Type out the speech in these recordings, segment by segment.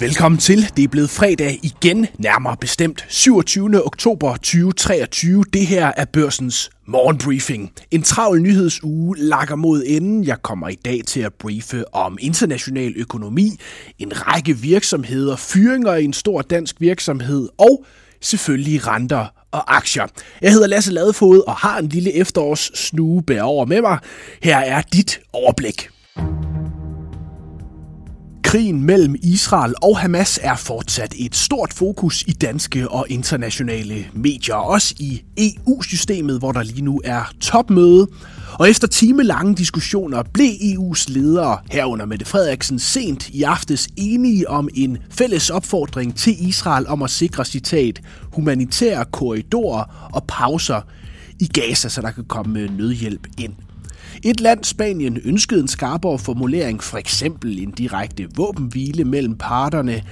Velkommen til. Det er blevet fredag igen, nærmere bestemt 27. oktober 2023. Det her er børsens morgenbriefing. En travl nyhedsuge lakker mod enden. Jeg kommer i dag til at briefe om international økonomi, en række virksomheder, fyringer i en stor dansk virksomhed og selvfølgelig renter og aktier. Jeg hedder Lasse Ladefod og har en lille efterårs snue bær over med mig. Her er dit overblik. Krigen mellem Israel og Hamas er fortsat et stort fokus i danske og internationale medier, også i EU-systemet, hvor der lige nu er topmøde. Og efter timelange diskussioner blev EU's ledere herunder Mette Frederiksen sent i aftes enige om en fælles opfordring til Israel om at sikre citat humanitære korridorer og pauser i Gaza, så der kan komme nødhjælp ind. Et land, Spanien, ønskede en skarpere formulering, for eksempel en direkte våbenhvile mellem parterne,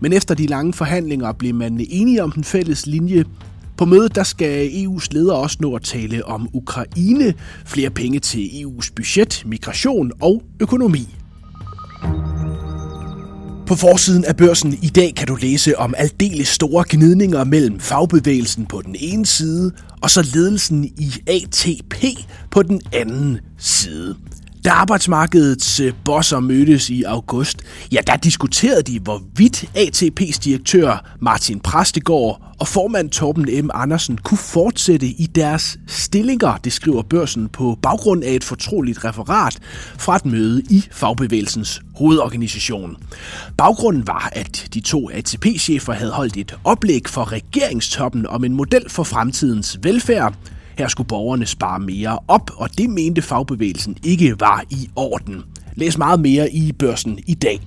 men efter de lange forhandlinger blev man enige om den fælles linje. På mødet der skal EU's ledere også nå at tale om Ukraine, flere penge til EU's budget, migration og økonomi. På forsiden af børsen i dag kan du læse om aldeles store gnidninger mellem fagbevægelsen på den ene side og så ledelsen i ATP på den anden side. Da arbejdsmarkedets øh, bosser mødtes i august, ja, der diskuterede de, hvorvidt ATP's direktør Martin Præstegård og formand Torben M. Andersen kunne fortsætte i deres stillinger, det skriver børsen på baggrund af et fortroligt referat fra et møde i fagbevægelsens hovedorganisation. Baggrunden var, at de to ATP-chefer havde holdt et oplæg for regeringstoppen om en model for fremtidens velfærd, her skulle borgerne spare mere op, og det mente fagbevægelsen ikke var i orden. Læs meget mere i børsen i dag.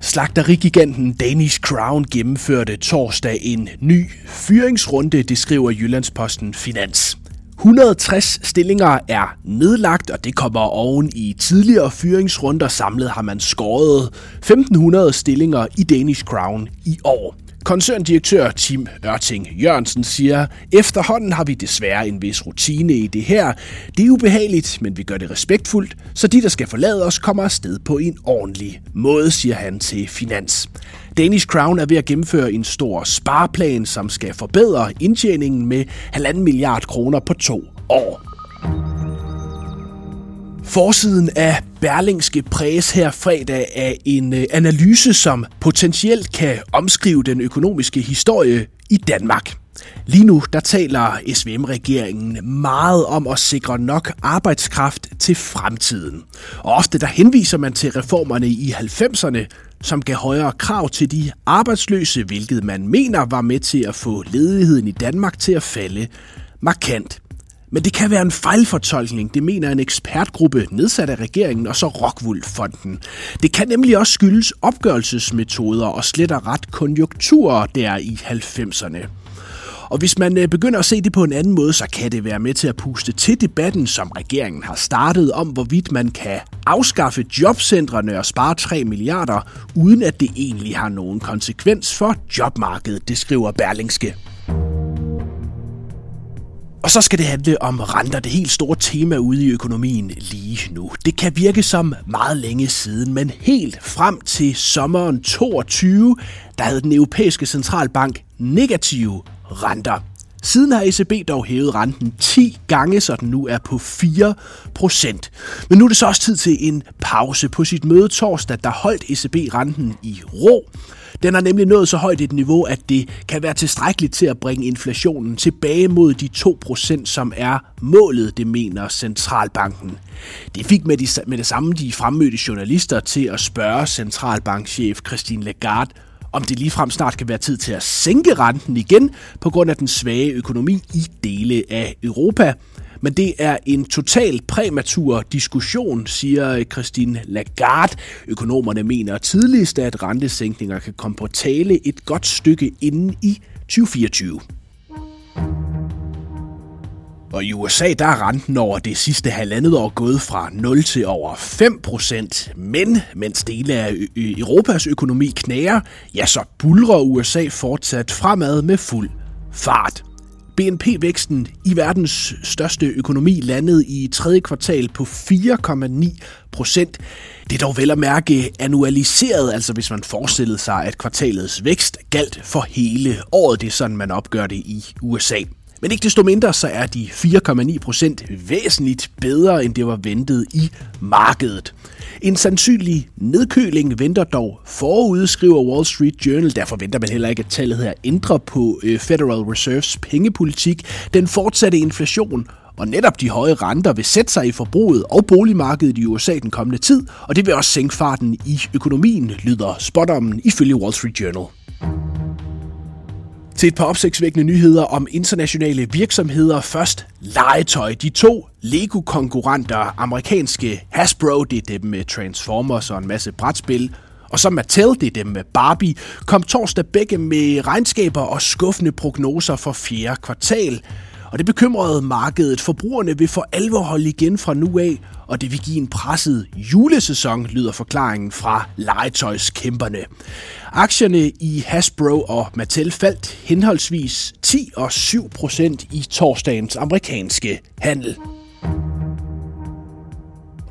Slagterigiganten Danish Crown gennemførte torsdag en ny fyringsrunde, det skriver Jyllandsposten Finans. 160 stillinger er nedlagt, og det kommer oven i tidligere fyringsrunder. Samlet har man skåret 1500 stillinger i Danish Crown i år. Koncerndirektør Tim Ørting Jørgensen siger, efterhånden har vi desværre en vis rutine i det her. Det er ubehageligt, men vi gør det respektfuldt, så de, der skal forlade os, kommer afsted på en ordentlig måde, siger han til Finans. Danish Crown er ved at gennemføre en stor spareplan, som skal forbedre indtjeningen med 1,5 milliard kroner på to år. Forsiden af Berlingske Præs her fredag af en øh, analyse, som potentielt kan omskrive den økonomiske historie i Danmark. Lige nu der taler SVM-regeringen meget om at sikre nok arbejdskraft til fremtiden. Og ofte der henviser man til reformerne i 90'erne, som gav højere krav til de arbejdsløse, hvilket man mener var med til at få ledigheden i Danmark til at falde markant. Men det kan være en fejlfortolkning, det mener en ekspertgruppe nedsat af regeringen og så Rockwool-fonden. Det kan nemlig også skyldes opgørelsesmetoder og slet og ret konjunkturer der i 90'erne. Og hvis man øh, begynder at se det på en anden måde, så kan det være med til at puste til debatten, som regeringen har startet om, hvorvidt man kan afskaffe jobcentrene og spare 3 milliarder, uden at det egentlig har nogen konsekvens for jobmarkedet, det skriver Berlingske. Så skal det handle om renter, det helt store tema ude i økonomien lige nu. Det kan virke som meget længe siden, men helt frem til sommeren 22, der havde den europæiske centralbank negative renter. Siden har ECB dog hævet renten 10 gange, så den nu er på 4 procent. Men nu er det så også tid til en pause. På sit møde torsdag, der holdt ECB renten i ro. Den har nemlig nået så højt et niveau, at det kan være tilstrækkeligt til at bringe inflationen tilbage mod de 2%, som er målet, det mener centralbanken. Det fik med, de, med det samme de fremmødte journalister til at spørge centralbankchef Christine Lagarde, om det ligefrem snart kan være tid til at sænke renten igen på grund af den svage økonomi i dele af Europa. Men det er en total præmatur diskussion, siger Christine Lagarde. Økonomerne mener tidligst, at rentesænkninger kan komme på tale et godt stykke inden i 2024. Og i USA der er renten over det sidste halvandet år gået fra 0 til over 5 procent. Men mens dele af Europas økonomi knager, ja så bulrer USA fortsat fremad med fuld fart. BNP-væksten i verdens største økonomi landede i tredje kvartal på 4,9 procent. Det er dog vel at mærke annualiseret, altså hvis man forestillede sig, at kvartalets vækst galt for hele året. Det er sådan, man opgør det i USA. Men ikke desto mindre, så er de 4,9 procent væsentligt bedre, end det var ventet i markedet. En sandsynlig nedkøling venter dog forud, skriver Wall Street Journal. Derfor venter man heller ikke, at tallet her ændrer på øh, Federal Reserves pengepolitik. Den fortsatte inflation og netop de høje renter vil sætte sig i forbruget og boligmarkedet i USA den kommende tid, og det vil også sænke farten i økonomien, lyder spotommen ifølge Wall Street Journal. Til et par opsigtsvækkende nyheder om internationale virksomheder. Først legetøj. De to Lego-konkurrenter, amerikanske Hasbro, det er dem med Transformers og en masse brætspil, og så Mattel, det er dem med Barbie, kom torsdag begge med regnskaber og skuffende prognoser for fjerde kvartal. Og det bekymrede markedet. Forbrugerne vil for alvor holde igen fra nu af, og det vil give en presset julesæson, lyder forklaringen fra legetøjskæmperne. Aktierne i Hasbro og Mattel faldt henholdsvis 10 og 7 procent i torsdagens amerikanske handel.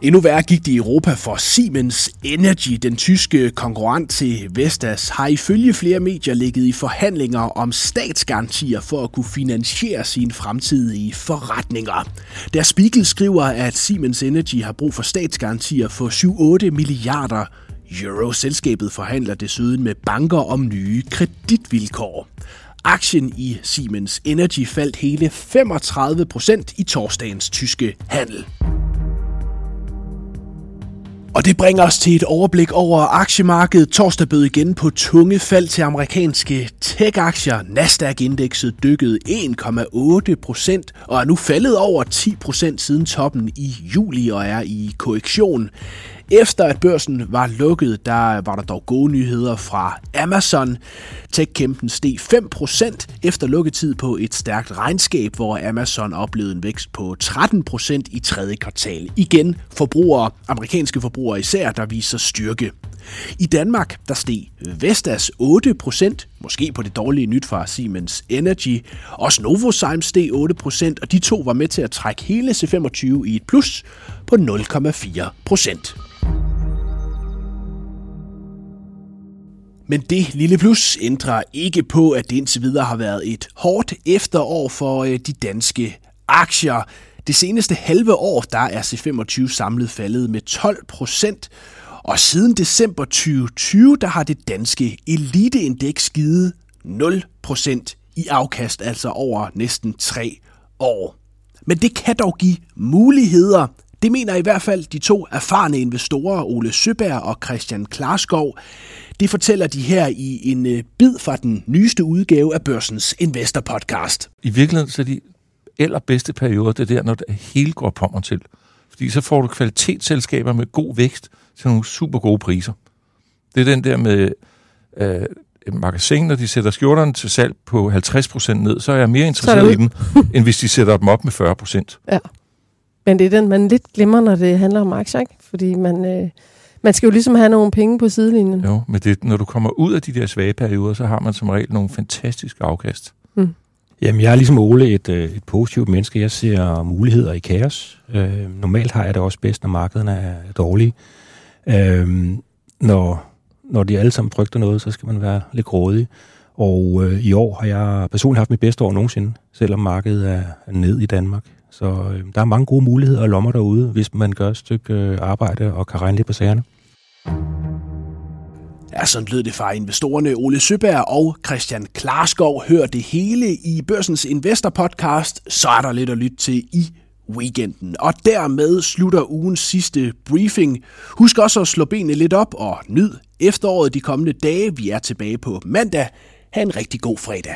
Endnu værre gik det i Europa for Siemens Energy. Den tyske konkurrent til Vestas har ifølge flere medier ligget i forhandlinger om statsgarantier for at kunne finansiere sine fremtidige forretninger. Der Spiegel skriver, at Siemens Energy har brug for statsgarantier for 7-8 milliarder euro. Selskabet forhandler desuden med banker om nye kreditvilkår. Aktien i Siemens Energy faldt hele 35 procent i torsdagens tyske handel. Og det bringer os til et overblik over aktiemarkedet. Torsdag bød igen på tunge fald til amerikanske tech-aktier. Nasdaq-indekset dykkede 1,8 procent og er nu faldet over 10 procent siden toppen i juli og er i korrektion. Efter at børsen var lukket, der var der dog gode nyheder fra Amazon. Tech-kæmpen steg 5% efter lukketid på et stærkt regnskab, hvor Amazon oplevede en vækst på 13% i tredje kvartal. Igen forbrugere, amerikanske forbrugere især, der viser styrke. I Danmark der steg Vestas 8%, måske på det dårlige nyt fra Siemens Energy. Også Novozymes steg 8%, og de to var med til at trække hele C25 i et plus på 0,4%. Men det lille plus ændrer ikke på, at det indtil videre har været et hårdt efterår for øh, de danske aktier. Det seneste halve år, der er C25 samlet faldet med 12 procent, og siden december 2020, der har det danske eliteindeks givet 0 procent i afkast, altså over næsten tre år. Men det kan dog give muligheder. Det mener i hvert fald de to erfarne investorer, Ole Søberg og Christian Klarskov. Det fortæller de her i en øh, bid fra den nyeste udgave af Børsens Investor Podcast. I virkeligheden så er de allerbedste perioder, det er der, når det hele går på til. Fordi så får du kvalitetsselskaber med god vækst til nogle super gode priser. Det er den der med øh, magasin, når de sætter skjorterne til salg på 50% ned, så er jeg mere interesseret i dem, end hvis de sætter dem op med 40%. Ja. Men det er den, man lidt glemmer, når det handler om aktier, ikke? Fordi man, øh, man skal jo ligesom have nogle penge på sidelinjen. Jo, men det, når du kommer ud af de der svage perioder, så har man som regel nogle fantastiske afkast. Mm. Jamen, jeg er ligesom Ole et, øh, et positivt menneske. Jeg ser muligheder i kaos. Øh, normalt har jeg det også bedst, når markederne er dårlige. Øh, når, når de alle sammen frygter noget, så skal man være lidt grådig. Og øh, i år har jeg personligt haft mit bedste år nogensinde, selvom markedet er ned i Danmark. Så øh, der er mange gode muligheder og lommer derude, hvis man gør et stykke øh, arbejde og kan regne lidt på sagerne. Ja, sådan lød det fra investorerne Ole Søberg og Christian Klarskov. Hør det hele i Børsens Investor Podcast, så er der lidt at lytte til i weekenden. Og dermed slutter ugens sidste briefing. Husk også at slå benene lidt op og nyd efteråret de kommende dage. Vi er tilbage på mandag. Ha' en rigtig god fredag.